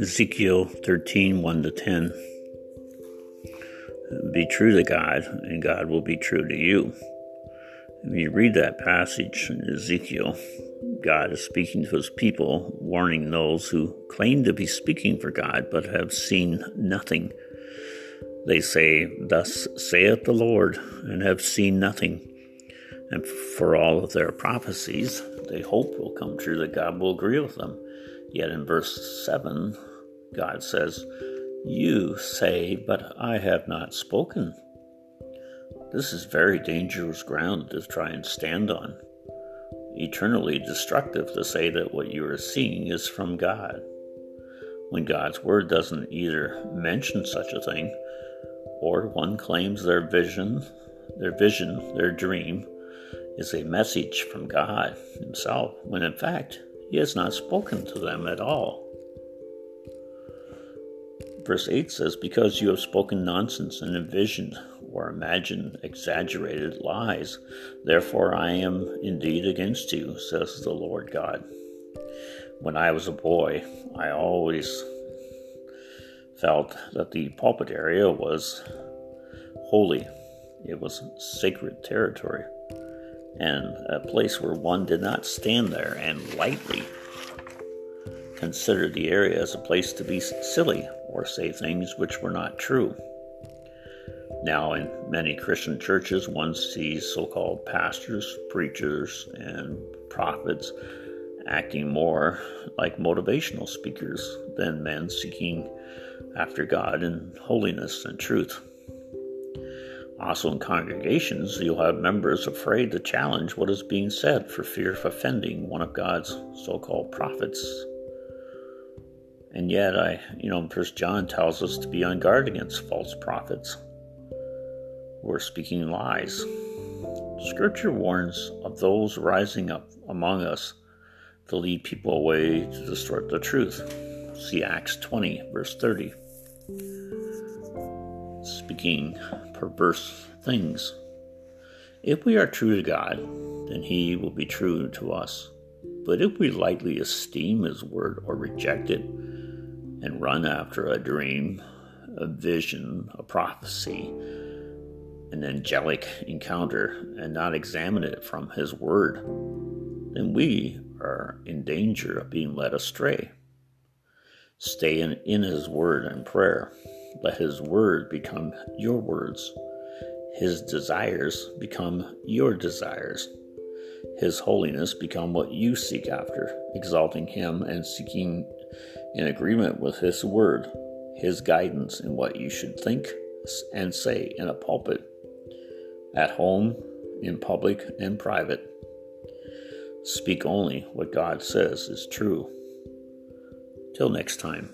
Ezekiel 13 1 to 10. Be true to God, and God will be true to you. When you read that passage in Ezekiel, God is speaking to his people, warning those who claim to be speaking for God but have seen nothing. They say, Thus saith the Lord, and have seen nothing. And for all of their prophecies, they hope will come true that God will agree with them. Yet in verse 7, God says, You say, but I have not spoken. This is very dangerous ground to try and stand on. Eternally destructive to say that what you are seeing is from God. When God's word doesn't either mention such a thing, or one claims their vision, their vision, their dream, is a message from God Himself, when in fact He has not spoken to them at all. Verse 8 says, Because you have spoken nonsense and envisioned or imagined exaggerated lies, therefore I am indeed against you, says the Lord God. When I was a boy, I always felt that the pulpit area was holy, it was sacred territory, and a place where one did not stand there and lightly consider the area as a place to be silly or say things which were not true. Now, in many Christian churches, one sees so called pastors, preachers, and prophets acting more like motivational speakers than men seeking after God in holiness and truth. Also, in congregations, you'll have members afraid to challenge what is being said for fear of offending one of God's so called prophets and yet, I, you know, First John tells us to be on guard against false prophets who are speaking lies. Scripture warns of those rising up among us to lead people away to distort the truth. See Acts 20, verse 30. Perverse things. If we are true to God, then He will be true to us. But if we lightly esteem His word or reject it, and run after a dream, a vision, a prophecy, an angelic encounter, and not examine it from His Word, then we are in danger of being led astray. Stay in, in His Word and prayer. Let His Word become your words. His desires become your desires. His holiness become what you seek after, exalting Him and seeking in agreement with His Word, His guidance in what you should think and say in a pulpit, at home, in public, and private. Speak only what God says is true. Till next time.